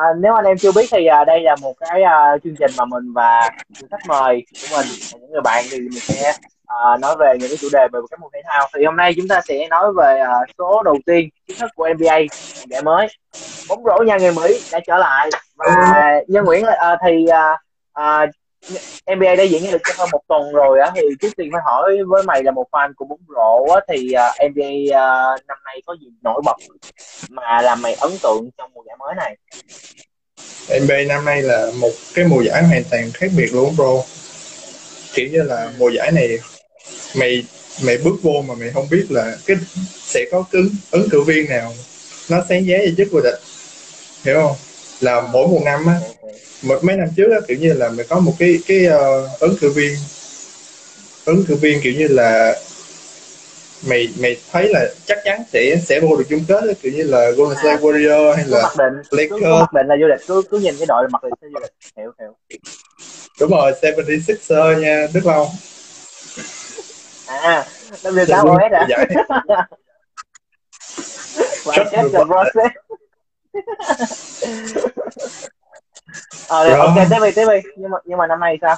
À, nếu anh em chưa biết thì à, đây là một cái à, chương trình mà mình và những khách mời của mình những người bạn thì mình sẽ à, nói về những cái chủ đề về các môn thể thao. Thì hôm nay chúng ta sẽ nói về à, số đầu tiên chính thức của NBA giải mới. Bóng rổ nhà người Mỹ đã trở lại. Và nhân Nguyễn à, thì à, à, NBA đã diễn ra được hơn một tuần rồi á thì trước tiên phải hỏi với mày là một fan của bóng rổ á thì uh, NBA uh, năm nay có gì nổi bật mà làm mày ấn tượng trong mùa giải mới này? NBA năm nay là một cái mùa giải hoàn toàn khác biệt luôn bro. Kiểu như là mùa giải này mày mày bước vô mà mày không biết là cái sẽ có cái ứng cử viên nào nó sáng giá cho chức vô địch. Hiểu không? Là mỗi một năm á một mấy năm trước á, kiểu như là mày có một cái cái uh, ứng cử viên. Ứng cử viên kiểu như là mày mày thấy là chắc chắn sẽ sẽ vô được chung kết kiểu như là Golden State Warrior hay là Lakers. cứ, mặc định là du lịch cứ cứ nhìn cái đội là mặc định sẽ du lịch hiểu hiểu. Đúng rồi 76er nha Đức Long. À năm điều sáu OS hả và chết rồi process ờ à, ok tiếp đi tiếp đi nhưng mà nhưng mà năm nay sao?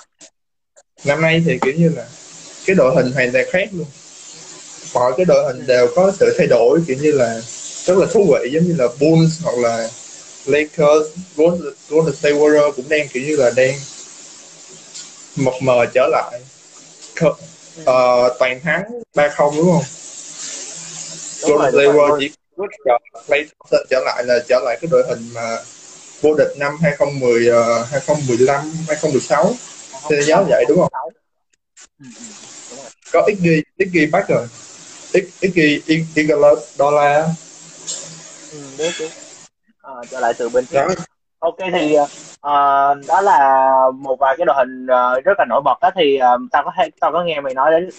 Năm nay thì kiểu như là cái đội hình hoàn toàn khác luôn. Mọi cái đội hình đều có sự thay đổi kiểu như là rất là thú vị giống như là Bulls hoặc là Lakers. Golden, State Warriors cũng đang kiểu như là đang mập mờ trở lại. Uh, toàn thắng ba không đúng không? Đúng Golden State Warriors chỉ trở lại là trở lại cái đội hình mà vô địch năm 2010 uh, 2015 2016 thế nhớ vậy đúng không? Có Iggy Iggy bắt rồi. Iggy Iguodala ừ, đúng đúng à, trở lại từ bên đó. ok thì uh, đó là một vài cái đội hình uh, rất là nổi bật đó thì uh, tao có tao có nghe mày nói đến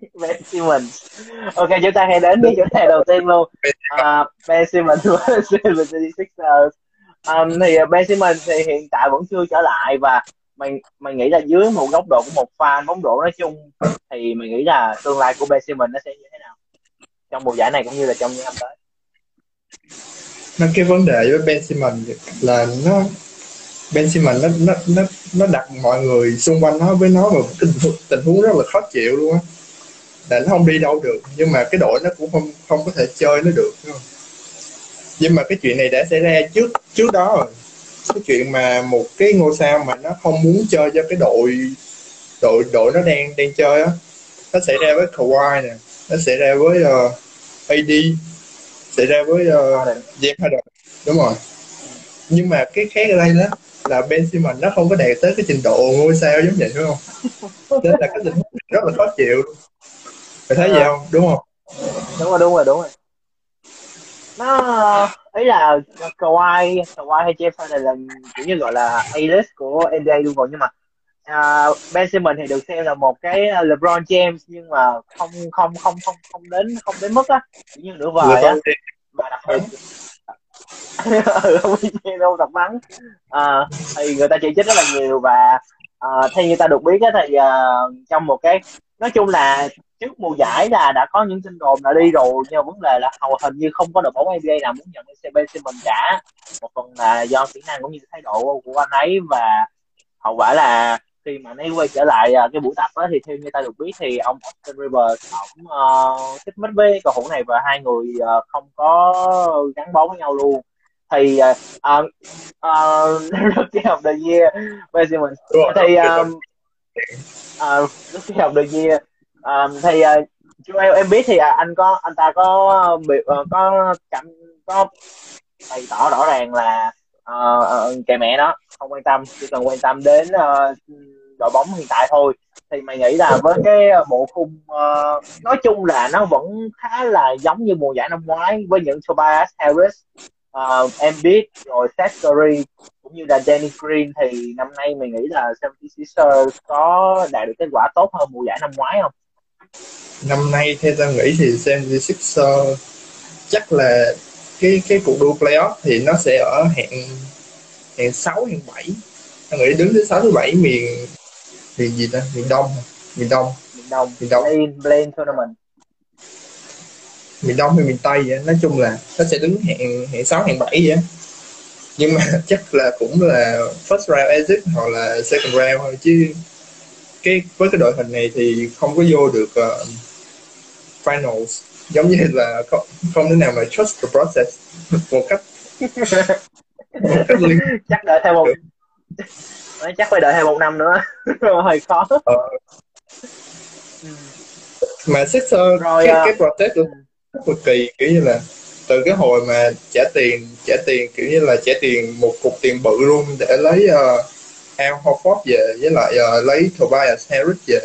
Ben Simmons. Ok chúng ta hãy đến với chủ đề đầu tiên luôn. Uh, Ben Simmons của 76ers um, thì ờ, Ben Simmons thì hiện tại vẫn chưa trở lại và mày mày nghĩ là dưới một góc độ của một fan bóng rổ nói chung thì mày nghĩ là tương lai của Ben Simmons nó sẽ như thế nào? Trong mùa giải này cũng như là trong những năm tới. Nó cái vấn đề với Ben Simmons là nó Ben Simmons nó nó nó nó đặt mọi người xung quanh nó với nó vào tình, tình huống rất là khó chịu luôn á. Là nó không đi đâu được nhưng mà cái đội nó cũng không không có thể chơi nó được đúng không? Nhưng mà cái chuyện này đã xảy ra trước trước đó rồi. Cái chuyện mà một cái ngôi sao mà nó không muốn chơi cho cái đội đội đội nó đang đang chơi á nó xảy ra với Kawhi nè nó xảy ra với uh, AD xảy ra với uh, James Harden đúng rồi. Nhưng mà cái khác ở đây đó là Ben Simmons nó không có đạt tới cái trình độ ngôi sao giống vậy đúng không? Nên là cái tình huống rất là khó chịu. Phải thấy à. gì không? Đúng không? Đúng rồi đúng rồi đúng rồi nó ý là Kawhi Kawhi hay Jeff Harden là kiểu như gọi là A-list của NBA luôn rồi nhưng mà uh, Ben Simmons thì được xem là một cái LeBron James nhưng mà không không không không không đến không đến mức á kiểu như nửa vời á. Mà đặc biệt đâu tập bắn à, thì người ta chỉ trích rất là nhiều và uh, theo như ta được biết á thì uh, trong một cái nói chung là trước mùa giải là đã có những tin đồn đã đi rồi nhưng vấn đề là hầu hình như không có đội bóng NBA nào muốn nhận CB Simmons cả. Một phần là do kỹ năng cũng như thái độ của anh ấy và hậu quả là khi mà anh ấy quay trở lại uh, cái buổi tập đó, thì theo như ta được biết thì ông Austin Rivers ông uh, xích mít với cầu thủ này và hai người uh, không có gắn bó với nhau luôn. Thì uh, uh, uh, of the year Simmons thì um, uh, rookie of the year à, thì à, chú em em biết thì à, anh có anh ta có ờ, bị uh, có cảm có bày tỏ rõ ràng là uh, kệ mẹ nó không quan tâm chỉ cần quan tâm đến uh, đội bóng hiện tại thôi thì mày nghĩ là với cái bộ khung uh, nói chung là nó vẫn khá là giống như mùa giải năm ngoái với những Tobias Harris, uh, Embiid rồi Seth Curry cũng như là Danny Green thì năm nay mày nghĩ là San Francisco có đạt được kết quả tốt hơn mùa giải năm ngoái không? Năm nay theo ta nghĩ thì 76ers chắc là cái cái cuộc đua playoff thì nó sẽ ở hạng hạng 6 hạng 7 ta nghĩ đứng thứ 6 thứ 7 miền miền gì ta? Miền đông miền đông. Miền đông. Miền đông. Play, play tournament. Miền đông hay miền tây vậy? Nói chung là nó sẽ đứng hạng hạng sáu hạng bảy vậy. Nhưng mà chắc là cũng là first round exit hoặc là second round thôi chứ cái với cái đội hình này thì không có vô được uh, finals. Giống như là không, không thể nào mà trust the process một cách một cách liên chắc đợi theo một chắc phải đợi thêm một năm nữa. Hơi khó. Ờ. mà Sixer rồi cái, uh... cái process luôn cực kỳ kiểu như là từ cái hồi mà trả tiền trả tiền kiểu như là trả tiền một cục tiền bự luôn để lấy uh, Al Horford về với lại uh, lấy Tobias Harris về.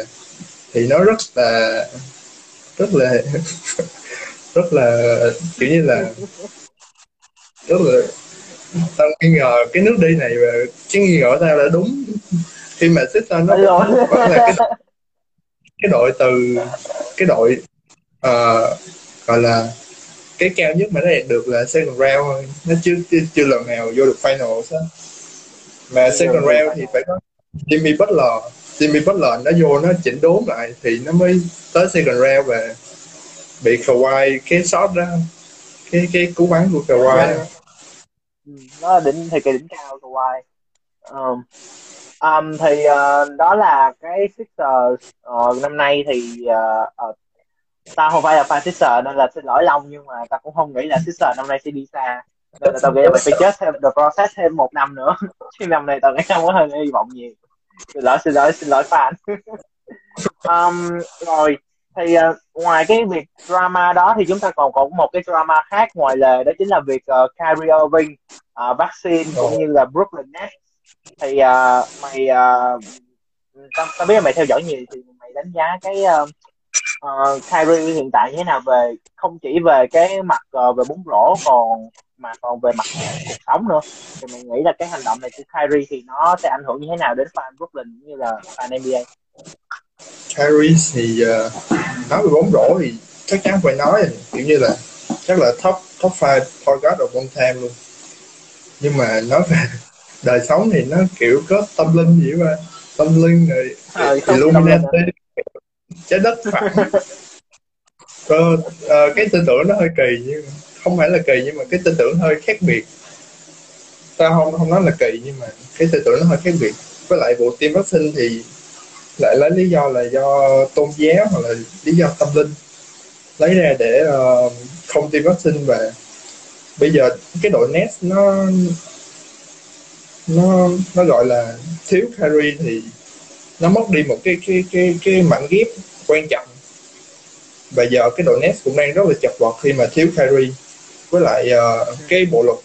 Thì nó rất là rất là rất là kiểu như là rất là tao nghi ngờ cái nước đi này và cái nghi ngờ tao là đúng. Khi mà Sixers nó vẫn là cái cái đội từ cái đội uh, gọi là cái cao nhất mà nó đạt được là second round thôi. Nó chưa chưa, chưa lần nào vô được final á mà second round thì phải có Jimmy Butler. Jimmy Butler nó vô nó chỉnh đốn lại thì nó mới tới second round và bị Kawhi cái shot đó cái cái cú bắn của Kawhi. Đó. Ừ, nó là đỉnh thì cái đỉnh cao Kawhi. Um, um, thì uh, đó là cái Sixers. Uh, năm nay thì ờ, uh, uh, tao không phải là fan Sixers nên là xin lỗi Long nhưng mà tao cũng không nghĩ là Sixers năm nay sẽ đi xa nên là tao nghĩ là mình phải chết thêm the process thêm một năm nữa. Chứ năm này tao nghĩ không có hơi hy vọng nhiều. Xin lỗi xin lỗi xin lỗi fan. Um, rồi thì uh, ngoài cái việc drama đó thì chúng ta còn có một cái drama khác ngoài lề đó chính là việc uh, Kyrie Irving uh, vaccine cũng như là Brooklyn Nets. Thì uh, mày uh, tao, tao biết là mày theo dõi nhiều thì mày đánh giá cái uh, uh, Kyrie hiện tại như thế nào về không chỉ về cái mặt uh, về bóng rổ còn mà còn về mặt cuộc sống nữa. Thì mình nghĩ là cái hành động này của Kyrie thì nó sẽ ảnh hưởng như thế nào đến fan Brooklyn cũng như là fan NBA Kyrie thì uh, nói về bóng rổ thì chắc chắn phải nói kiểu như là chắc là top top 5 point guard of all time luôn. Nhưng mà nói về đời sống thì nó kiểu có tâm linh gì mà tâm linh rồi à, Illuminati trái đất phẳng. ờ, uh, cái tư tưởng nó hơi kỳ nhưng không phải là kỳ nhưng mà cái tư tưởng hơi khác biệt. Ta không không nói là kỳ nhưng mà cái tư tưởng nó hơi khác biệt. Với lại vụ tiêm vaccine thì lại lấy lý do là do tôn giáo hoặc là lý do tâm linh. Lấy ra để uh, không tiêm vaccine và bây giờ cái đội Nets nó nó nó gọi là thiếu carry thì nó mất đi một cái cái cái cái mảnh ghép quan trọng. Và giờ cái đội Nets cũng đang rất là chật vật khi mà thiếu carry với lại uh, cái bộ luật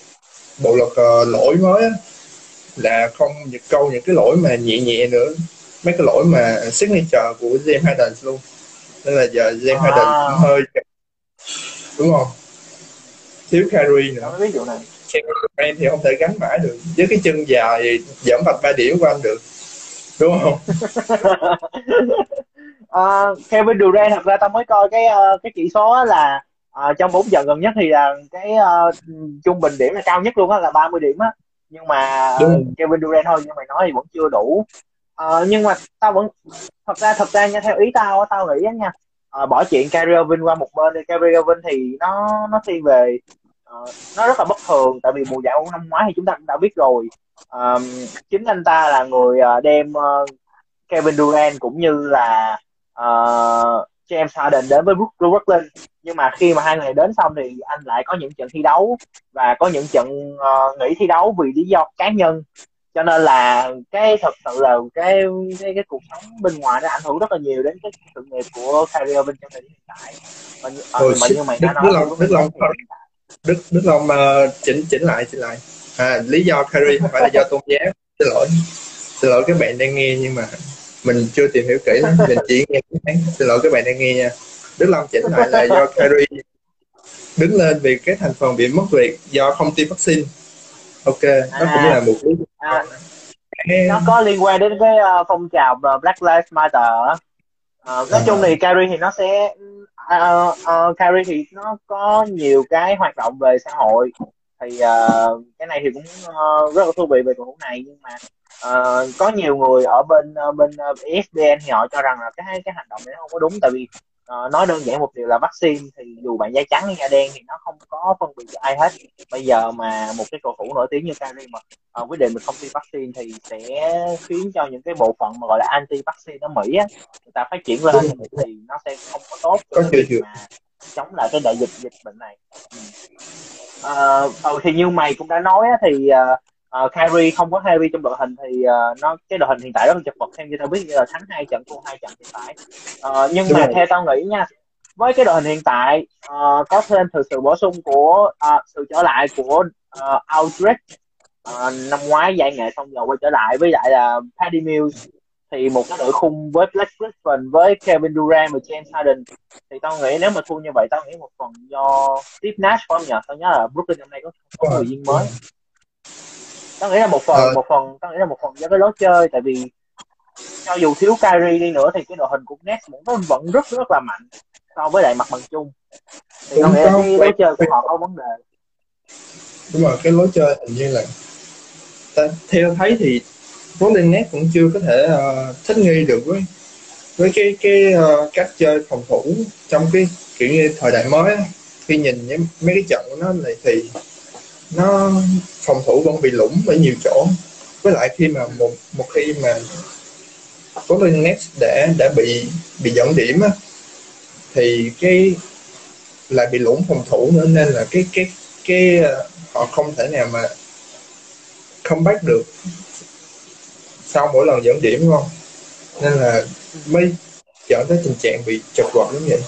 bộ luật uh, lỗi mới á, là không những câu những cái lỗi mà nhẹ nhẹ nữa mấy cái lỗi mà signature của James Harden luôn. Nên là giờ James à. Harden cũng hơi đúng không? Thiếu Kyrie nữa. Ví dụ này. Kevin thì không thể gắn mãi được với cái chân dài giảm vạch ba điểm của anh được đúng không? Uh, Kevin Durant thật ra tao mới coi cái uh, cái chỉ số là uh, trong bốn trận gần nhất thì là cái uh, trung bình điểm là cao nhất luôn á là 30 điểm á. Nhưng mà Đúng. Kevin Durant thôi nhưng mày nói thì vẫn chưa đủ. Uh, nhưng mà tao vẫn thật ra thật ra nha theo ý tao tao nghĩ á nha uh, bỏ chuyện Kyrie Irving qua một bên thì Kyrie Irving thì nó nó thiên về uh, nó rất là bất thường tại vì mùa giải năm ngoái thì chúng ta cũng đã biết rồi. Um, chính anh ta là người uh, đem uh, Kevin Durant cũng như là uh, James Harden đến với Brooklyn nhưng mà khi mà hai người đến xong thì anh lại có những trận thi đấu và có những trận uh, nghỉ thi đấu vì lý do cá nhân. Cho nên là cái thật sự là cái cái cái cuộc sống bên ngoài nó ảnh hưởng rất là nhiều đến cái sự nghiệp của Kyrie Irving trong thời điểm hiện tại. Mà, ừ, mà như mày Đức, nói Đức Long Đức Long Đức Đức Long uh, chỉnh chỉnh lại chỉnh lại. À lý do Kyrie không phải là do tôn giáo. Xin lỗi xin lỗi các bạn đang nghe nhưng mà mình chưa tìm hiểu kỹ. Lắm mình chỉ nghe tiếng xin lỗi các bạn đang nghe nha Đức Long chỉnh lại là do Kyrie đứng lên vì cái thành phần bị mất việc do không tiêm vaccine. Ok nó à, cũng là một lý à, nó có liên quan đến cái uh, phong trào Black Lives Matter uh, nói à. chung thì Kyrie thì nó sẽ uh, uh, Kyrie thì nó có nhiều cái hoạt động về xã hội. Thì uh, cái này thì cũng uh, rất là thú vị về cầu thủ này nhưng mà uh, có nhiều người ở bên uh, bên uh, ESPN thì họ cho rằng là cái cái hành động này nó không có đúng tại vì uh, nói đơn giản một điều là vaccine thì dù bạn da trắng hay da đen thì nó không có phân biệt cho ai hết. Bây giờ mà một cái cầu thủ nổi tiếng như Kyrie mà uh, quyết định mình không tiêm vaccine thì sẽ khiến cho những cái bộ phận mà gọi là anti vaccine ở Mỹ á người ta phát triển lên thì nó sẽ không có tốt cho việc mà chống lại cái đại dịch dịch bệnh này. Ừ. uh, thì như mày cũng đã nói á, thì uh, uh, Kyrie không có Harry trong đội hình thì uh, nó cái đội hình hiện tại rất là chật vật theo như tao biết là thắng hai trận thua hai trận hiện tại uh, nhưng mà theo tao nghĩ nha với cái đội hình hiện tại uh, có thêm thực sự bổ sung của uh, sự trở lại của uh, Aldridge uh, năm ngoái giải nghệ xong rồi quay trở lại với lại là Paddy Mills thì một cái đội khung với Blake Griffin với Kevin Durant và James Harden. Thì tao nghĩ nếu mà thua như vậy tao nghĩ một phần do Steve Nash không nhờ? Tao nhớ là Brooklyn năm nay có, có người viên mới tao nghĩ là một phần ờ. một phần tao nghĩ là một phần do cái lối chơi tại vì cho dù thiếu Kyrie đi nữa thì cái đội hình của Nets vẫn vẫn rất rất là mạnh so với lại mặt bằng chung. Thì tao nghĩ là cái lối chơi của họ có vấn đề. Đúng rồi cái lối chơi hình như là ta, theo thấy thì Golden Nets cũng chưa có thể uh, thích nghi được với với cái cái uh, cách chơi phòng thủ trong cái kiểu như thời đại mới khi nhìn những mấy cái trận của nó này thì nó phòng thủ vẫn bị lủng ở nhiều chỗ. Với lại khi mà một một khi mà Golden Nets đã đã bị bị dẫn điểm á, thì cái lại bị lủng phòng thủ nữa nên là cái cái cái ờ, họ không thể nào mà comeback được sau mỗi lần dẫn điểm đúng không? Nên là mới dẫn tới tình trạng bị chật vật giống vậy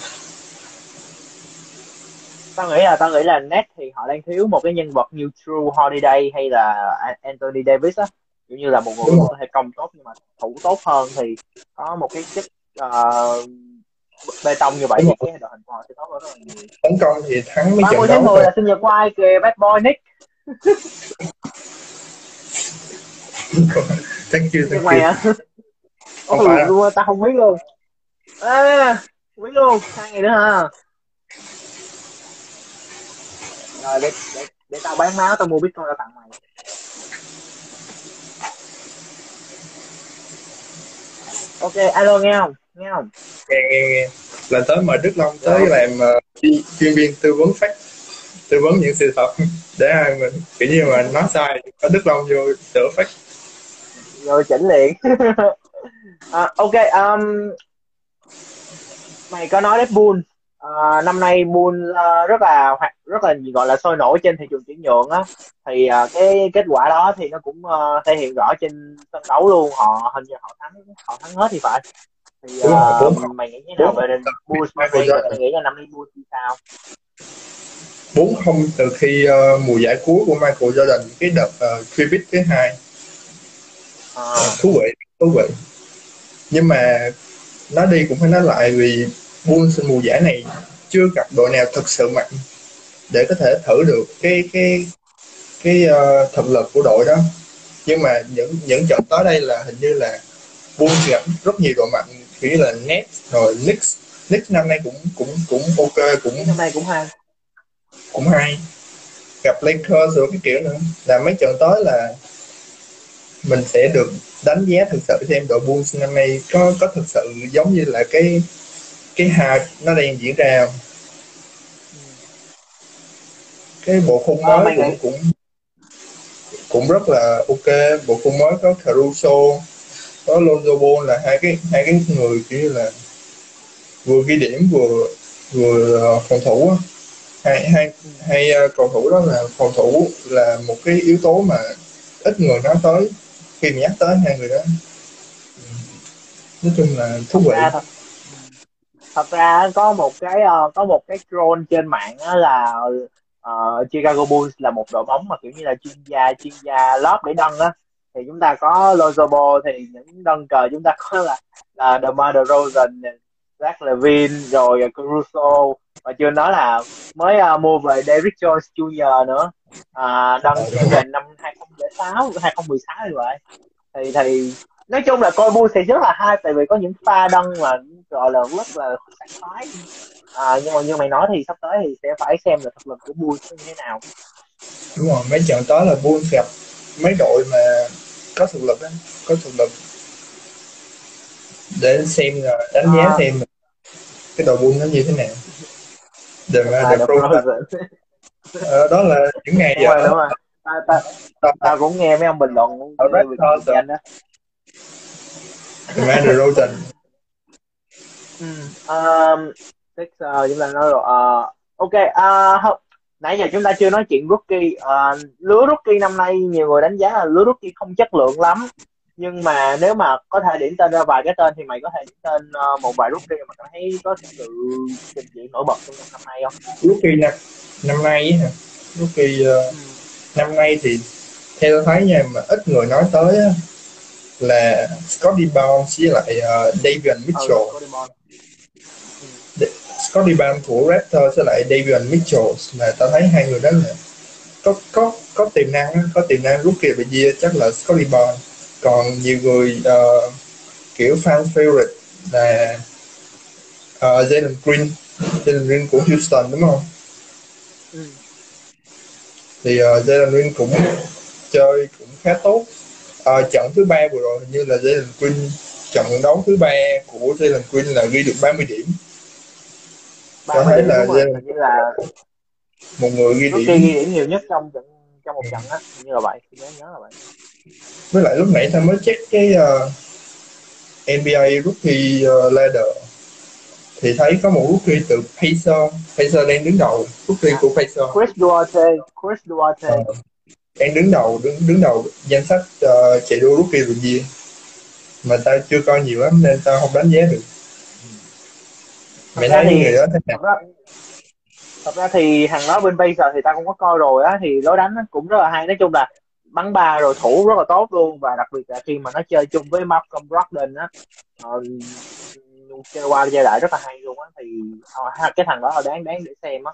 tao nghĩ là tao nghĩ là net thì họ đang thiếu một cái nhân vật như True Holiday hay là Anthony Davis á. Kiểu như là một người có thể công tốt nhưng mà thủ tốt hơn thì có một cái chất uh, bê tông như vậy thì cái đội hình của họ sẽ tốt hơn rất là nhiều. Tấn công thì thắng mấy trận tháng 10 là sinh nhật của ai? Kìa bad boy Nick. Thank you thank mày à ôi luôn tao không biết luôn. À, không biết luôn. Hai ngày nữa hả rồi để, để, để tao bán máu tao mua bitcoin tao tặng mày. Ok alo nghe không? Nghe không? Nghe nghe nghe là tới mời đức long tới rồi. làm uh, chuyên viên tư vấn phát tư vấn những sự thật để hai mình kiểu như mà nói sai có đức long vô sửa phát. Rồi chỉnh liền. À, ok um, mày có nói bull uh, năm nay bull uh, rất là rất là gọi là sôi nổi trên thị trường chuyển nhượng á. Thì uh, cái kết quả đó thì nó cũng uh, thể hiện rõ trên sân đấu luôn. Họ hình như họ thắng họ thắng hết thì phải. Thì uh, mày nghĩ thế nào về Bulls mày nghĩ là năm nay Bulls thì sao? Bốn không? Từ khi uh, mùa giải cuối của Michael Jordan cái đợt uh, tribute thứ hai. À. thú vị thú vị. Nhưng mà nó đi cũng phải nói lại vì Bulls mùa giải này chưa gặp đội nào thực sự mạnh để có thể thử được cái cái cái uh, thực lực của đội đó. Nhưng mà những những trận tới đây là hình như là Bulls gặp rất nhiều đội mạnh kiểu là Nets rồi Knicks. Knicks năm nay cũng cũng cũng ok cũng năm nay cũng hay. cũng hay. Gặp Lakers rồi cái kiểu nữa. Là mấy trận tới là mình sẽ được đánh giá thực sự xem đội Bulls năm nay có có thực sự giống như là cái cái hype nó đang diễn ra. Cái bộ khung mới à, cũng cũng cũng rất là ok. Bộ khung mới có Caruso có Lonzo Ball là hai cái hai cái người kiểu như là vừa ghi điểm vừa vừa ờ, phòng thủ hai hai hai uh, cầu thủ đó là phòng thủ là một cái yếu tố mà ít người nói tới. Khi mà nhắc tới hai người đó. Nói chung là thú vị. Thật, thật ra có một cái uh, có một cái troll trên mạng là uh, Chicago Bulls là một đội bóng mà kiểu như là chuyên gia chuyên gia lót để đăng á. Thì chúng ta có Lonzo thì những đơn cờ chúng ta có là là DeMar DeRozan, Zach Levine rồi Caruso. Và chưa nói là mới uh, mua về Derrick Jones Jr nữa. Uh, đăng về năm 2006 2016 như vậy. Thì thì nói chung là coi Bulls thì rất là hay tại vì có những pha đăng mà gọi là rất là sảng khoái. À, nhưng mà như mày nói thì sắp tới thì sẽ phải xem là thực lực của Bulls như thế nào. Đúng rồi mấy trận tới là Bulls gặp mấy đội mà có thực lực đó, có thực lực. Để xem là đánh giá à. xem cái đội bull nó như thế nào. DeMar à, DeRozan DeRozan. ờ, đó là những ngày đúng rồi giờ đúng rồi. Ta, ta, đó ta cũng nghe mấy ông bình luận Ở kinh doanh đó DeMar DeRozan Ừ. Um, Sixer chúng ta nói rồi Ờ, ok không. nãy giờ chúng ta chưa nói chuyện rookie Ờ, lứa rookie năm nay nhiều người đánh giá là lứa rookie không chất lượng lắm nhưng mà nếu mà có thể điểm tên ra vài cái tên thì mày có thể điểm tên ờ, một vài rookie mà cảm thấy có sự trình diễn nổi bật trong năm nay không rookie năm năm nay hả rookie ờ, năm nay thì theo tôi thấy nha mà ít người nói tới á, là Scotty Barnes với lại uh, Davion Mitchell Ừ, Cody Bond. Scotty Barnes của Raptors với lại Davion Mitchell là tao thấy hai người đó là có có có tiềm năng có tiềm năng rookie of the year chắc là Scotty Barnes còn nhiều người ờ, kiểu fan favorite là uh, Jalen Green Jalen Green của Houston đúng không Ừ. thì uh, Jalen Green cũng chơi cũng khá tốt Ờ, trận thứ ba vừa rồi hình như là Jalen Green trận đấu thứ ba của Jalen Green là ghi được 30 điểm. Có điểm là. Jalen- như là một người ghi điểm. ghi điểm nhiều nhất trong trận trong một trận á như là vậy tôi nhớ nhớ là vậy. Với lại lúc nãy ta mới check cái ờ, NBA rookie ờ, ladder. Thì thấy có một rookie từ Pacers Pacers đang đứng đầu rookie của Pacers Chris Duarte Chris Duarte đang đứng đầu đứng đứng đầu danh sách ờ, chạy đua rookie of the year mà ta chưa coi nhiều lắm nên ta không đánh giá được. Thật mày ra thấy thì- người đó thế nào? thật ra thì hàng đó bên bây giờ thì ta cũng có coi rồi á thì lối đánh nó cũng rất là hay. Nói chung là bắn ba rồi thủ rất là tốt luôn. Và đặc biệt là khi mà nó chơi chung với Malcolm Brogdon á ờ, chơi qua giai đoạn rất là hay luôn á. Thì ờ, cái thằng đó là đáng đáng để xem á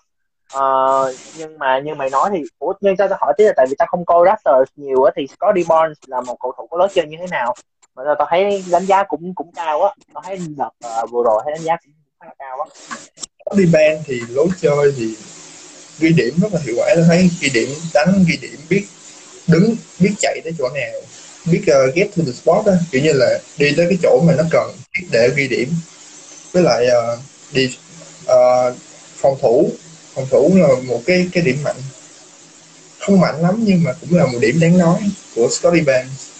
uh, nhưng mà như mày nói thì ủa nhưng tao tao hỏi tí là tại vì tao không coi Raptors nhiều á thì Scotty Barnes là một cầu thủ có lối chơi như thế nào? Mà tao tao thấy đánh giá cũng cũng cao á. Tao thấy đợt uh, vừa rồi thấy đánh giá cũng khá là cao á. Đi ban thì lối chơi thì ghi điểm rất là hiệu quả. Tôi thấy ghi điểm đánh ghi điểm biết đứng biết chạy tới chỗ nào biết uh, get to the spot đó kiểu như là đi tới cái chỗ mà nó cần để ghi điểm. Với lại uh, đi uh, phòng thủ phòng thủ là một cái cái điểm mạnh. Không mạnh lắm nhưng mà cũng là một điểm đáng nói của Scotty Barnes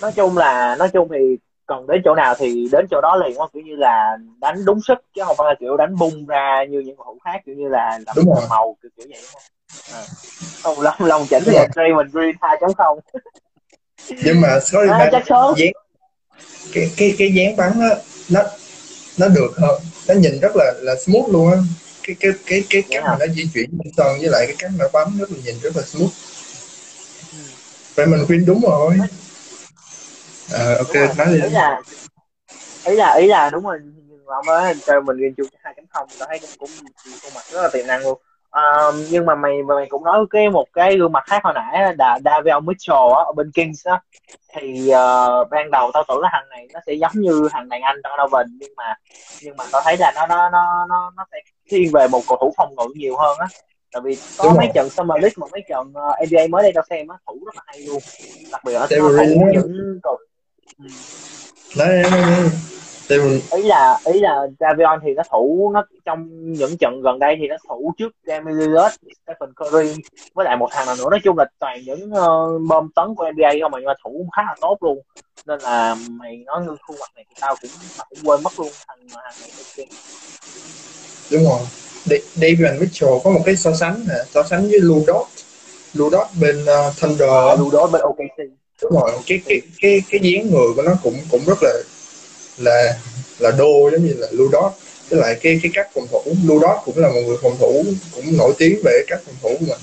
nói chung là nói chung thì cần đến chỗ nào thì đến chỗ đó liền á kiểu như là đánh đúng sức chứ không phải là kiểu đánh bung ra như những cầu thủ khác kiểu như là làm Đúng màu kiểu, kiểu vậy à. không lòng lòng chỉnh thì. Draymond Green 2.0 nhưng mà Scotty à, Barnes dáng cái cái cái dáng bắn á nó nó được hơn. Nó nhìn rất là là smooth luôn á cái cái cái cái cách mà nó di chuyển trên sân với lại cái cách nó bắn rất là nhìn rất là smooth. Raymond Green đúng rồi. Ờ, ok rồi. nói đi. Ý là ý là ý là đúng rồi. Mà ông nói chơi mình Green chung hai chấm không tôi thấy cũng cũng khuôn mặt rất là tiềm năng luôn Ờ, nhưng mà mày mày cũng nói cái một cái gương mặt khác hồi nãy là Davion Mitchell á ở bên Kings á. Thì ờ, ban đầu tao tưởng là thằng này nó sẽ giống như thằng đàn anh Donovan nhưng mà nhưng mà tao thấy là nó nó nó nó nó sẽ thiên về một cầu thủ phòng ngự nhiều hơn á. Tại vì có Đúng mấy rồi. trận Summer League mà mấy trận ờ, NBA mới đây tao xem á thủ rất là hay luôn. Đặc biệt á. những cầu ừ ý là ý là Davion thì nó thủ nó trong những trận gần đây thì nó thủ trước Damian Lillard, Stephen Curry với lại một thằng nào nữa. Nói chung là toàn những uh, bom tấn của NBA không mà nhưng mà thủ khá là tốt luôn. Nên là mày nói như khuôn mặt này thì tao cũng cũng quên mất luôn thằng thằng này ok đúng rồi. Da- Davion Mitchell có một cái so sánh nè so sánh với Lou Dort Lou Dort bên uh, Thunder. Đối bên OKC đúng rồi cái cái cái cái dáng người của nó cũng cũng rất là là là đô, giống như là Lou với lại cái cái cách phòng thủ Lou cũng là một người phòng thủ cũng nổi tiếng về cách phòng thủ của mình.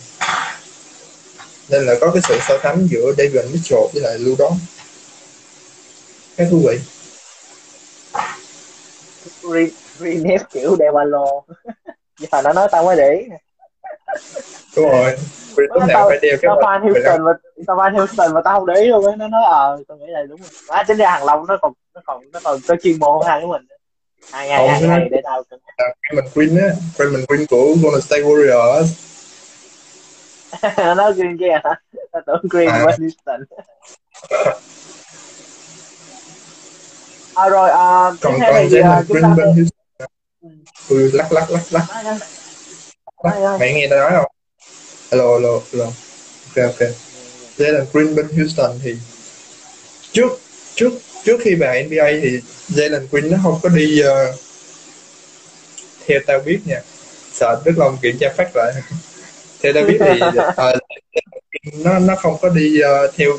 Nên là có cái sự so sánh giữa David Mitchell với lại Lou Dort khá thú vị. Re- kiểu Devalo. Giờ nó nói tao mới để ý đúng rồi. Vì lúc nào phải đeo cái tao fan mình Houston mà tao fan Houston mà tao không để ý luôn á. Nó nói ờ tao nghĩ là đúng rồi. À, chính ra hàng Long nó còn nó còn nó còn có chuyên môn hơn của mình. Hai ngày hai ngày để tao Raymond Green á. Raymond Green của Golden State Warriors. Nó green kia hả? Tao tưởng green À. bên Houston à, rồi à, tiếp còn theo còn thì Jalen chúng ta Ui, lắc lắc. Lắc lắc Nói. mày nghe tao nói không? Hello hello hello ok ok. Jalen Green bên Houston thì trước trước trước khi vào NBA thì Jalen Green nó không có đi ờ, theo tao biết nha. Sợ Đức Long kiểm tra phát lại. Theo tao biết thì ờ, nó nó không có đi ờ, theo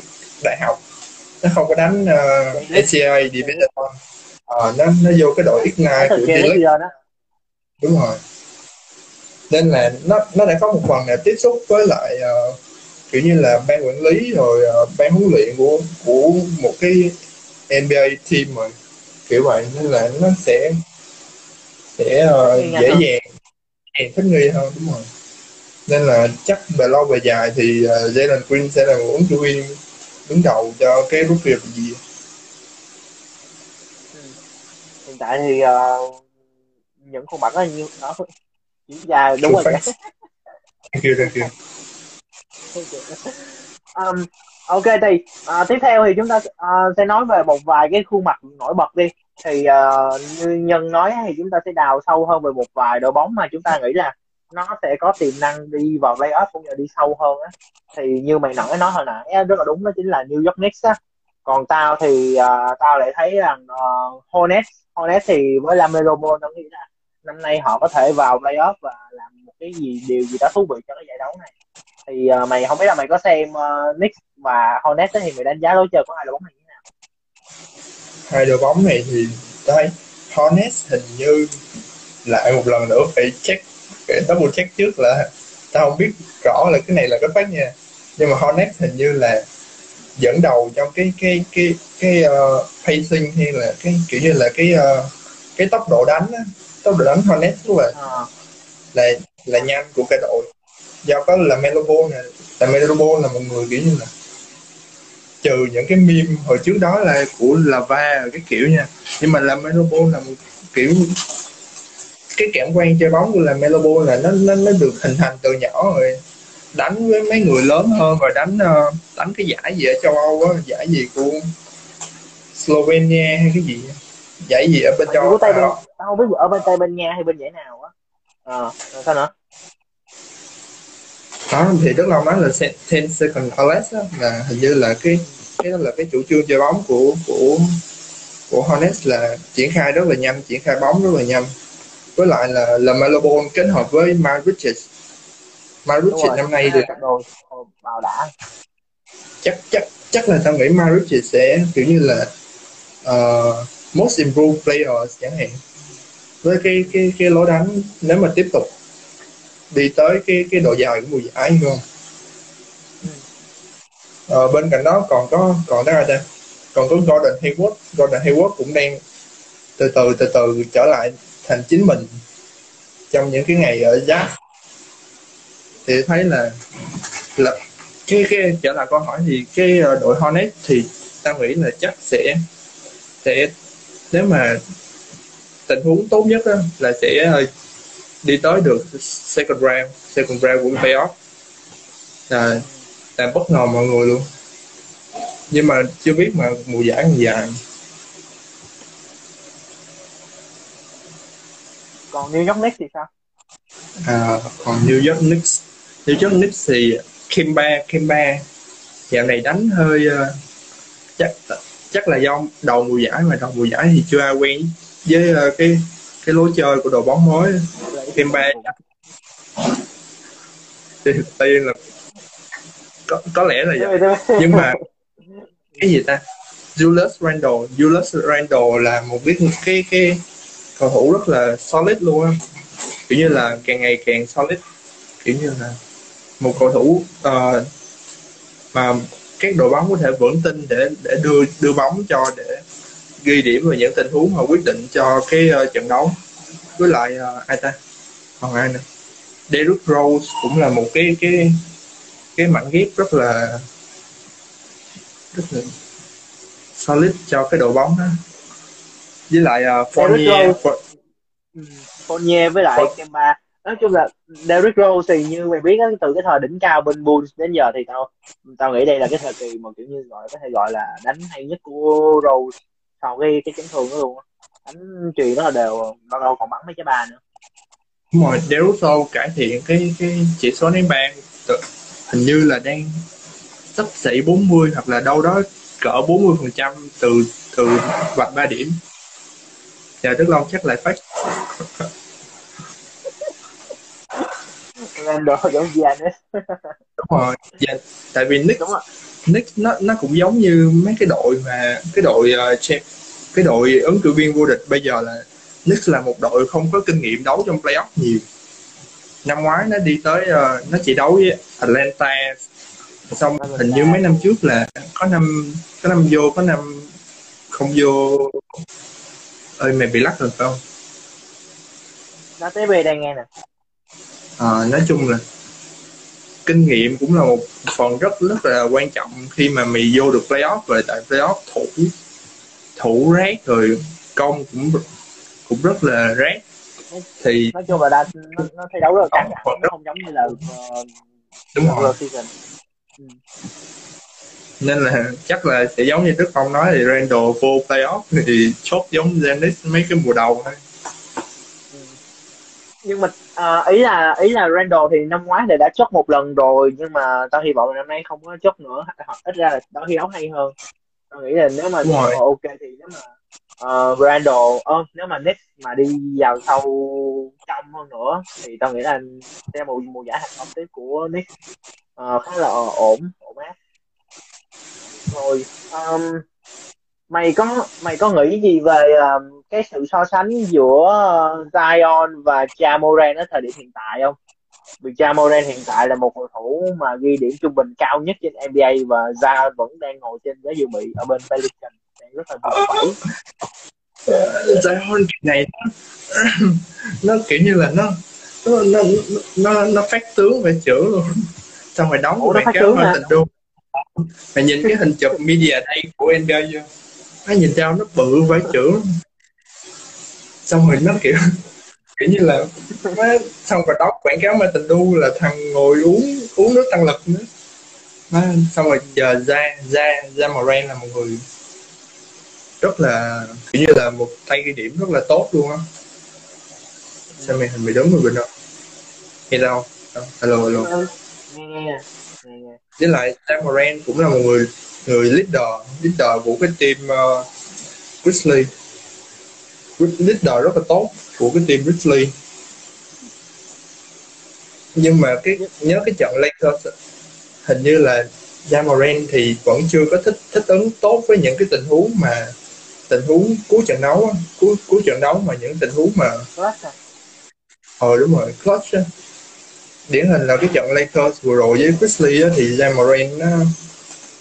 đại học. Nó không có đánh uh, NCAA Division. One Ờ, nó nó vô cái đội X9 Nói của J-League đó. Đúng rồi nên là nó nó đã có một phần nào tiếp xúc với lại ờ, kiểu như là ban quản lý rồi ờ, ban huấn luyện của của một cái NBA team rồi kiểu vậy. Nên là nó sẽ sẽ ngờ dễ hơn. dàng dàng thích nghi hơn đúng rồi. Nên là chắc về lâu về dài thì uh, Jalen Green sẽ là một ứng cử viên đứng đầu cho cái rookie of the year hiện tại thì ờ, những khuôn mặt đó như nó diễn ra đúng rồi True. Thank you, thank you. um, ok thì à, tiếp theo thì chúng ta à, sẽ nói về một vài cái khuôn mặt nổi bật đi thì à, như nhân nói thì chúng ta sẽ đào sâu hơn về một vài đội bóng mà chúng ta nghĩ là nó sẽ có tiềm năng đi vào playoff cũng như đi sâu hơn á thì như mày nói nói hồi nãy rất là đúng đó chính là New York Knicks á còn tao thì à, tao lại thấy rằng uh, Hornets Hornets thì với Lamelo Ball tao nghĩ là năm nay họ có thể vào playoff và làm một cái gì điều gì đó thú vị cho cái giải đấu này. Thì uh, mày không biết là mày có xem uh, Knicks và Hornets thì mày đánh giá đối chơi của hai đội bóng này như thế nào? Hai đội bóng này thì đây Hornets hình như lại một lần nữa phải check phải double check trước là tao không biết rõ là cái này là cái phát nha. Nhưng mà Hornets hình như là dẫn đầu trong cái cái cái cái uh, pacing hay là cái kiểu như là cái uh, cái tốc độ đánh á tốc độ đánh Hornets rất là Ờ, là là nhanh của cả đội. Do có là Melo Ball nè. Là Melo Ball là một người kiểu như là trừ những cái meme hồi trước đó là của Lava cái kiểu nha. Nhưng mà là Melo Ball là một kiểu cái cảm quan chơi bóng của là Melo Ball là nó nó nó được hình thành từ nhỏ rồi. Đánh với mấy người lớn hơn rồi đánh ờ, đánh cái giải gì ở châu Âu á giải gì của Slovenia hay cái gì giải gì ở bên châu Âu. Tao không biết ở bên Tây bên Nga hay bên giải nào á. Ờ rồi sao nữa? Đó thì Đức Long nói là 10 second less á, là hình như là cái cái đó là cái chủ trương chơi bóng của của của Hornets là triển khai rất là nhanh triển khai bóng rất là nhanh. Với lại là là Melo Ball kết hợp với Mike Richards. Mike Richards rồi năm nay thì cặp đôi Ồ, bao đã. Chắc chắc chắc là tao nghĩ Mike Richards sẽ kiểu như là uh, most improved players chẳng hạn với cái cái cái lối đánh nếu mà tiếp tục đi tới cái cái độ dài của mùa giải hiểu không? Ờ, bên cạnh đó còn có còn đó ta còn có Gordon Hayward. Gordon Hayward cũng đang từ từ từ từ trở lại thành chính mình trong những cái ngày ở Jazz thì thấy là là cái cái trở lại câu hỏi thì cái ờ, đội Hornets thì tao nghĩ là chắc sẽ sẽ nếu mà tình huống tốt nhất là sẽ ờ, đi tới được second round second round của playoff. Là làm bất ngờ mọi người luôn. Nhưng mà chưa biết mà mùa giải còn dài. Còn New York Knicks thì sao? À, còn New York Knicks. New York Knicks thì Kimba Kimba dạo này đánh hơi ờ, chắc chắc là do đầu mùa giải mà đầu mùa giải thì chưa ai quen với ờ, cái cái lối chơi của đội bóng mới Kimba thì thực tiên là có, có lẽ là vậy. Nhưng mà cái gì ta? Julius Randle. Julius Randle là một cái cái cái cầu thủ rất là solid luôn á. Kiểu như là càng ngày càng solid. Kiểu như là một cầu thủ uh, mà các đội bóng có thể vững tin để để đưa đưa bóng cho để ghi điểm vào những tình huống mà quyết định cho cái ờ, trận đấu. Với lại ờ, ai ta? Còn ai nữa? Derrick Rose cũng là một cái cái cái mảnh ghép rất là rất là solid cho cái đội bóng đó. Với lại uh, Fournier. Ừ, Fournier với lại Kemba. Nói chung là Derrick Rose thì như mày biết á, từ cái thời đỉnh cao bên Bulls đến giờ thì tao tao nghĩ đây là cái thời kỳ mà kiểu như gọi có thể gọi là đánh hay nhất của Rose sau cái cái chấn thương đó luôn đánh truyền rất là đều lâu lâu còn bắn mấy trái ba nữa. Đúng rồi Deruso cải thiện cái cái chỉ số đánh bàn hình như là đang sắp xỉ 40 hoặc là đâu đó cỡ 40 phần trăm từ từ vạch 3 điểm. Chờ Đức Long chắc lại phát. Randall giống Giannis. Đúng rồi dạ, tại vì Nick đúng rồi Nick nó nó cũng giống như mấy cái đội mà cái đội uh, cái đội ứng cử viên vô địch bây giờ là Knicks là một đội không có kinh nghiệm đấu trong playoff nhiều. Năm ngoái nó đi tới uh, nó chỉ đấu với Atlanta xong hình như mấy năm trước là có năm có năm vô có năm không vô. Ơi mày bị lắc rồi không? Nó tới về đây nghe nè. À, nói chung là kinh nghiệm cũng là một phần rất rất là quan trọng khi mà mày vô được playoff rồi tại playoff thủ thủ rác rồi công cũng cũng rất là rác thì nói chung là đa nó, nó thi đấu rất là căng nó không giống như là uh, đúng rồi season. Ừ. nên là chắc là sẽ giống như Đức Phong nói thì Randall vô playoff thì chốt giống Giannis mấy cái mùa đầu thôi. Nhưng mà à, ý là ý là Randall thì năm ngoái thì đã chốt một lần rồi nhưng mà tao hy vọng năm nay không có chốt nữa. Hoặc ít ra là tao thi đấu hay hơn. Tao nghĩ là nếu mà ok thì nếu mà uh, Randall uh, nếu mà Nick mà đi vào sâu trong hơn nữa thì tao nghĩ là sẽ một mùa giải thành công tiếp của Nick. Uh, khá là ổn ổn áp. Rồi um, mày có mày có nghĩ gì về um, cái sự so sánh giữa uh, Zion và Jamoran ở thời điểm hiện tại không? Vì Jamoran hiện tại là một cầu thủ mà ghi điểm trung bình cao nhất trên NBA và Zion vẫn đang ngồi trên ghế dự bị ở bên Pelicans đang rất là buồn phẩy. Zion này nó, nó kiểu như là nó nó nó nó, nó phát tướng về chữ luôn. Xong rồi đóng quảng cáo hơi tình đô mày nhìn cái hình chụp media đây của NBA chưa? Nó nhìn theo nó bự vải chữ xong rồi nó kiểu kiểu như là nó, xong rồi đó quảng cáo mà tình đu là thằng ngồi uống uống nước tăng lực nữa. Nó, xong rồi giờ ra ra ra Moran là một người rất là kiểu như là một tay ghi điểm rất là tốt luôn á. Sao mày hình bị đứng người bình không? Nghe đâu hello hello. Với lại Sam Moran cũng là một người người leader leader của cái team uh, Grizzly leader rất là tốt của cái team Grizzly nhưng mà cái nhớ cái trận Lakers hình như là Jamoran thì vẫn chưa có thích thích ứng tốt với những cái tình huống mà tình huống cuối trận đấu cuối cuối trận đấu mà những tình huống mà ờ đúng rồi clutch điển hình là cái trận Lakers vừa rồi với Grizzly á, thì Jamoran nó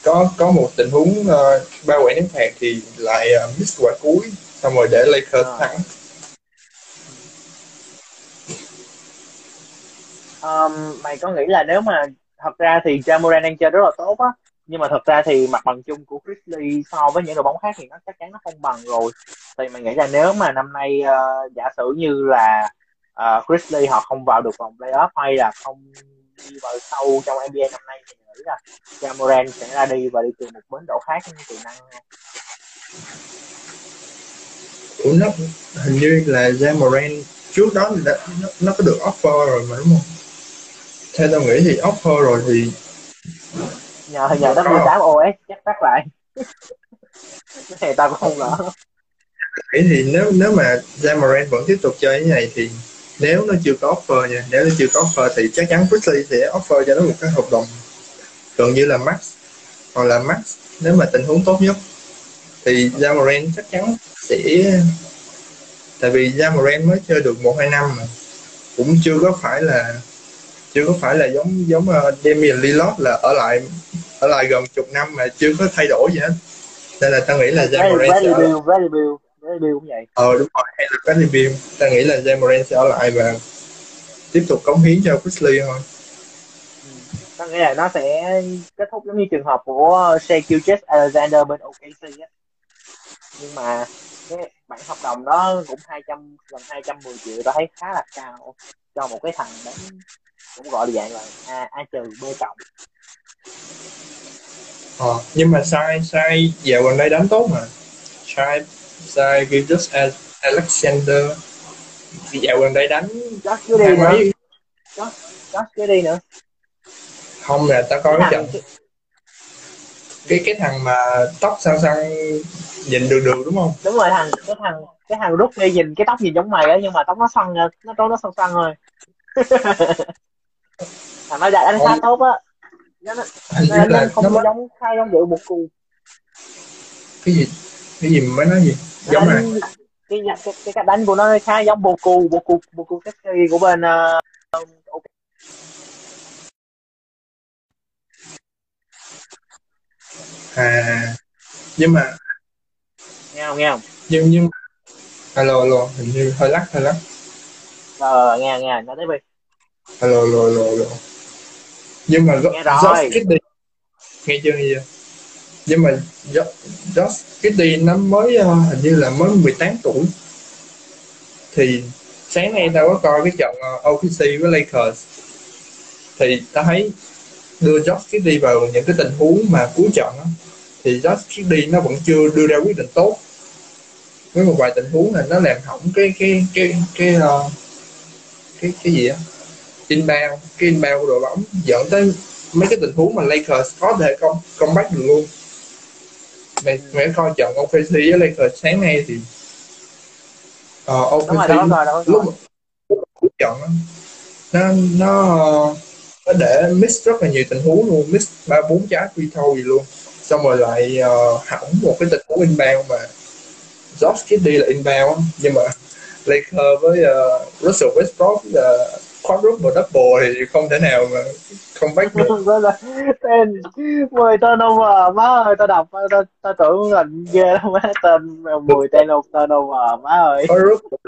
có có một tình huống uh, ba quả ném phạt thì lại uh, miss quả cuối xong rồi để Lakers à. thắng um, mày có nghĩ là nếu mà thật ra thì Jamoran đang chơi rất là tốt á nhưng mà thật ra thì mặt bằng chung của Grizzly so với những đội bóng khác thì nó chắc chắn nó không bằng rồi thì mày nghĩ là nếu mà năm nay uh, giả sử như là uh, Grizzly họ không vào được vòng playoff hay là không đi vào sâu trong NBA năm nay thì mình nghĩ là Jamoran sẽ ra đi và đi từ một bến đỗ khác tiềm năng hơn Ủa nó hình như là Jamoran trước đó thì đã, nó, nó có được offer rồi mà đúng không? Theo tao nghĩ thì offer rồi thì nhờ nhờ nó 18 OS chắc tắt lại. Này tao cũng không rõ nghĩ thì nếu nếu mà Jamoran vẫn tiếp tục chơi như này thì nếu nó chưa có offer nha nếu nó chưa có offer thì chắc chắn Grizzly sẽ offer cho nó một cái hợp đồng gần như là max hoặc là max nếu mà tình huống tốt nhất thì Jamoran chắc chắn sẽ tại vì Jamoran mới chơi được một hai năm mà. Cũng chưa có phải là chưa có phải là giống giống uh, Damian Lillard là ở lại ở lại gần chục năm mà chưa có thay đổi gì hết. Nên là ta nghĩ là Jamoran sẽ ở... Bradley cũng vậy. Ờ đúng rồi hay là Bradley Bill ta nghĩ là Jamoran sẽ ở lại và tiếp tục cống hiến cho Grizzly thôi. Ừ. ta nghĩ là nó sẽ kết thúc giống như trường hợp của Shea Gilgeous Alexander bên OKC á nhưng mà cái bản hợp đồng đó cũng 200 gần 210 triệu ta thấy khá là cao. Cho một cái thằng đánh cũng gọi là dạng là a a trừ b cộng. Ờ, nhưng mà sai sai dạo gần đây đánh tốt mà. Sai sai Gilgis Alexander. Dạo gần đây đánh Josh cứ đi nữa. Josh, Josh cứ đi nữa. Không là tao coi cái trận cái cái thằng mà tóc xăng xăng nhìn đường đường đúng không? Đúng rồi thằng cái thằng cái thằng rút đi nhìn cái tóc nhìn giống mày á nhưng mà tóc nó xoăn nó trông nó xoăn xoăn thôi. Thằng nó đánh khá không tốt á. Nó nó nó không nó giống khá giống dự một cù. Cái gì? Cái gì mới nói gì? Giống này cái, cái, cái cách đánh của nó khá giống bồ cù. Bồ cù bồ cù sexy của bên uh, à nhưng mà nghe không nghe không? Nhưng nhưng alo alo hình như hơi lắc hơi lắc. Ờ nghe nghe nói tiếp đi. Alo alo alo alo. Nhưng mà nghe Josh rồi Giddy nghe chưa nghe chưa? Nhưng mà Jo- Josh Giddy nó mới ờ, hình như là mới 18 tuổi. Thì sáng nay tao có coi cái trận ờ, OKC với Lakers. Thì tao thấy đưa Josh Giddy vào những cái tình huống mà cuối trận thì Josh Giddy nó vẫn chưa đưa ra quyết định tốt. Với một vài tình huống là nó làm hỏng cái cái cái cái ờ, cái cái gì á? Inbound cái inbound của đội bóng dẫn tới mấy cái tình huống mà Lakers có thể công comeback được luôn. Mày mày coi trận OKC với Lakers sáng nay thì uh, rồi OKC đó đó lúc lúc cuối trận á, nó nó nó để miss rất là nhiều tình huống luôn miss ba bốn trái free throw gì luôn. Xong rồi lại uh, hỏng một cái tình huống inbound mà Josh Giddey là inbound. Nhưng mà Lakers với uh, Russell Westbrook là quadruple double thì không thể nào mà comeback được. Đó là tên mười turnover má ơi tao đọc tao tao tưởng là ghê lắm má tên mười tên một turnover má ơi. Quadruple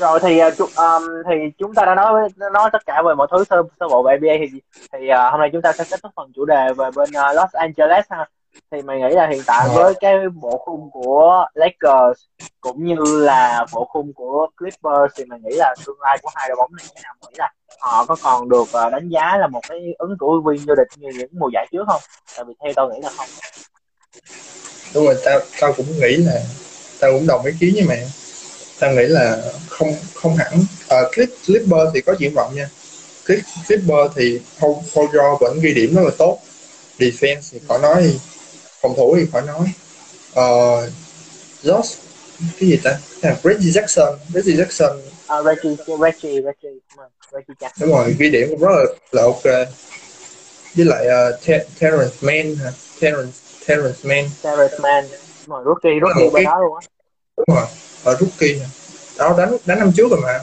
rồi thì uh, um, thì chúng ta đã nói nói tất cả về mọi thứ sơ sơ bộ về NBA thì thì uh, hôm nay chúng ta sẽ kết thúc phần chủ đề về bên uh, Los Angeles ha. Thì mày nghĩ là hiện tại Ờ. với cái bộ khung của Lakers cũng như là bộ khung của Clippers thì mày nghĩ là tương lai của hai đội bóng này như thế nào Mày nghĩ là họ có còn được đánh giá là một cái ứng cử viên vô địch như những mùa giải trước không? Tại vì theo tao nghĩ là không. Đúng rồi tao tao cũng nghĩ là tao cũng đồng ý kiến với mày tao nghĩ là không không hẳn. Uh, Clip, Clipper thì có triển vọng nha. Clip, Clipper thì George vẫn ghi điểm rất là tốt. Defense thì khỏi nói phòng thủ thì khỏi nói. Uh, Josh cái gì ta? À, Reggie Jackson Reggie Jackson. À, Reggie Reggie Reggie Reggie Jackson. Đúng rồi ghi điểm cũng rất là, là ok. Với lại uh, Ter- Terrence Mann hả? Terrence Terrence Mann. Terrence Mann đúng rồi rookie rookie một bên đó luôn á đúng rồi ở rookie nè. đó đánh đánh năm trước rồi mà.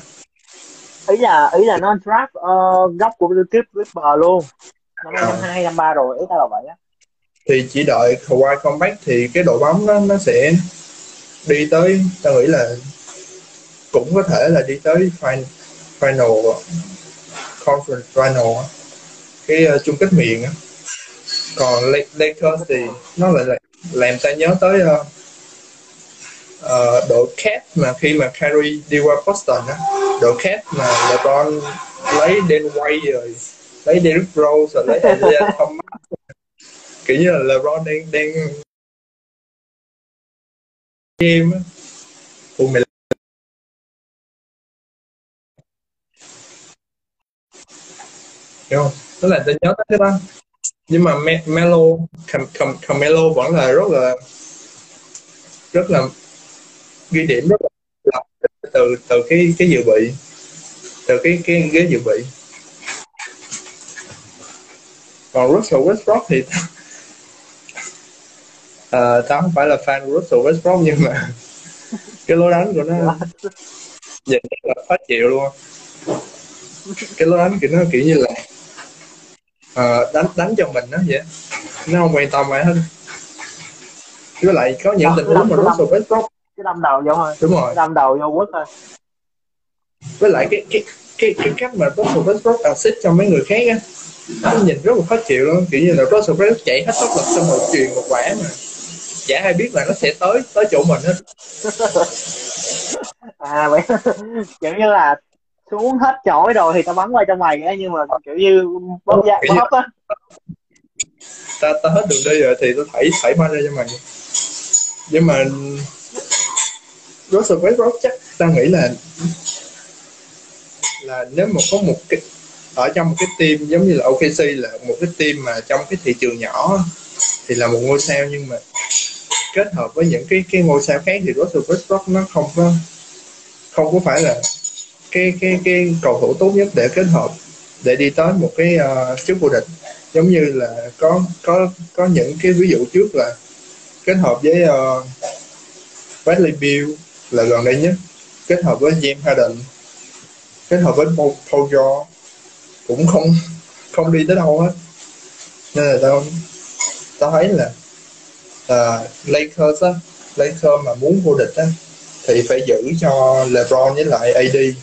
Ý là ý là nó draft uh, góc của Clip Clipper luôn. Năm Ờ. năm hai năm ba rồi ý tao là vậy á. Thì chỉ đợi Kawhi comeback thì cái đội bóng nó nó sẽ đi tới tao nghĩ là cũng có thể là đi tới final, final conference final cái uh, chung kết miền á. Còn La- Lakers thì nó lại là làm ta nhớ tới uh, uh, đội Cat mà khi mà Kyrie đi qua Boston á đội Cat mà LeBron lấy Dan White rồi lấy Derrick Rose rồi lấy Isaiah Thomas kiểu như là LeBron đang đang game á. Ủa mày hiểu không? Tức là ta nhớ tới cái đó. Nhưng mà Me- Melo Cam, Cam, Camelo vẫn là rất là rất là ghi điểm rất là từ từ cái cái dự bị từ cái cái ghế dự bị. Còn Russell Westbrook thì Ờ, tao không phải là fan của Russell Westbrook nhưng mà cái lối đánh của nó nhìn rất là khó chịu luôn. Cái lối đánh kiểu nó kiểu như là ờ, đánh đánh cho mình đó vậy. Nó không quan tâm ai hết. Với lại có những tình huống mà Russell Westbrook cái đâm đầu vô thôi. Đúng rồi. Đâm đầu vô quất thôi. Với lại cái cái cái cái cách mà Russell Westbrook assist cho mấy người khác á nó nhìn rất là khó chịu luôn. Kiểu như là Russell Westbrook chạy hết tốc lực xong rồi truyền một quả mà. Chả ai biết là nó sẽ tới tới chỗ mình hết. À vậy kiểu như là xuống hết chổi rồi thì tao bắn qua cho mày á nhưng mà kiểu như bóp như- bóp á. ta ta hết đường đi rồi thì tôi thảy thảy ba ra cho mày. Nhưng mà Russell Westbrook chắc ta nghĩ là là nếu mà có một cái ở trong một cái team giống như là OKC là một cái team mà trong cái thị trường nhỏ thì là một ngôi sao nhưng mà kết hợp với những cái cái ngôi sao khác thì Russell Westbrook nó không có không có phải là cái cái cái cầu thủ tốt nhất để kết hợp để đi tới một cái ờ, uh, chức vô địch. Giống như là có có có những cái ví dụ trước là kết hợp với uh, Bradley Beal là gần đây nhất kết hợp với James Harden kết hợp với Paul, Paul George cũng không không đi tới đâu hết. Nên là tao tao thấy là là Lakers á Lakers mà muốn vô địch á thì phải giữ cho LeBron với lại AD uh,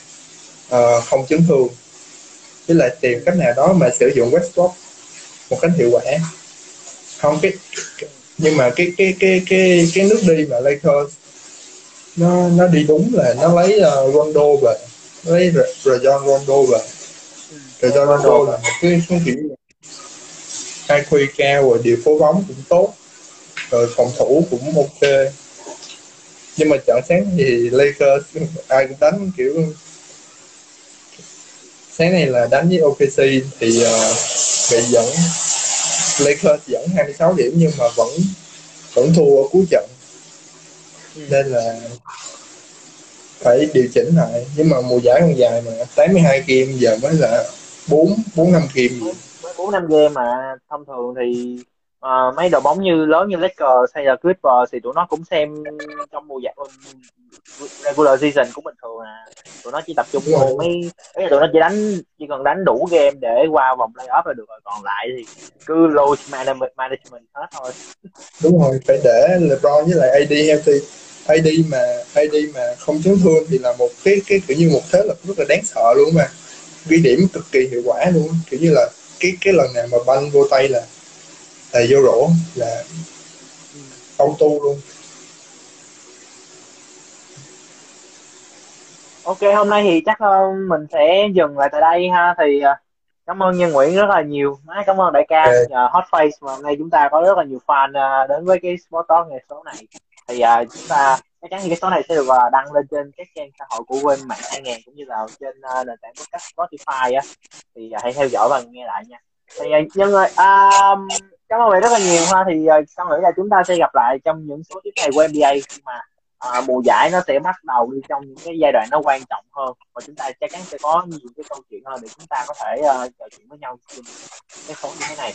à, không chấn thương. Với lại tìm cách nào đó mà sử dụng Westbrook một cách hiệu quả. Không cái nhưng mà cái cái cái cái cái nước đi mà Lakers nó nó đi đúng là nó lấy uh, Rondo về. Lấy Rajon Rondo về. Rajon Rondo là một cái cái kiểu IQ cao rồi điều phối bóng cũng tốt. Rồi phòng thủ cũng ok. Nhưng mà trận sáng thì Lakers ai cũng đánh kiểu sáng nay là đánh với OKC thì uh, bị dẫn Lakers dẫn 26 điểm nhưng mà vẫn vẫn thua ở cuối trận. ừ nên là phải điều chỉnh lại. Nhưng mà mùa giải còn dài mà 82 game giờ mới là 4 4 5 game. Bốn năm game mà. Thông thường thì uh, mấy đội bóng như lớn như Lakers hay là Clippers thì tụi nó cũng xem trong mùa giải regular season cũng bình thường à tụi nó chỉ tập trung vào mấy ấy tụi nó chỉ đánh chỉ cần đánh đủ game để qua vòng playoff là được rồi. Còn lại thì cứ load management, management hết thôi. Đúng rồi phải để LeBron với lại AD healthy. AD mà AD mà không chấn thương thì là một cái cái kiểu như một thế lực rất là đáng sợ luôn mà. Ghi điểm cực kỳ hiệu quả luôn. Kiểu như là cái cái lần nào mà banh vô tay là là vô rổ là ông tu luôn ok hôm nay thì chắc uh, mình sẽ dừng lại tại đây ha. Thì uh, cảm ơn nhân nguyễn rất là nhiều. Má, cảm ơn đại ca. Okay. uh, hot face mà hôm nay chúng ta có rất là nhiều fan uh, đến với cái sport talk ngày số này. Thì uh, chúng ta chắc chắn thì cái số này sẽ được uh, đăng lên trên các trang xã hội của quên mạng 2000 cũng như là trên uh, nền tảng podcast Spotify á. Thì uh, hãy theo dõi và nghe lại nha. Thì uh, nhân ơi um, cảm ơn bạn rất là nhiều ha. Thì uh, con nghĩ là chúng ta sẽ gặp lại trong những số tiếp theo của NBA mà uh, mùa giải nó sẽ bắt đầu đi trong những cái giai đoạn nó quan trọng hơn. Và chúng ta chắc chắn sẽ có nhiều cái câu chuyện hơn để chúng ta có thể uh, trò chuyện với nhau. Trên cái số như thế này.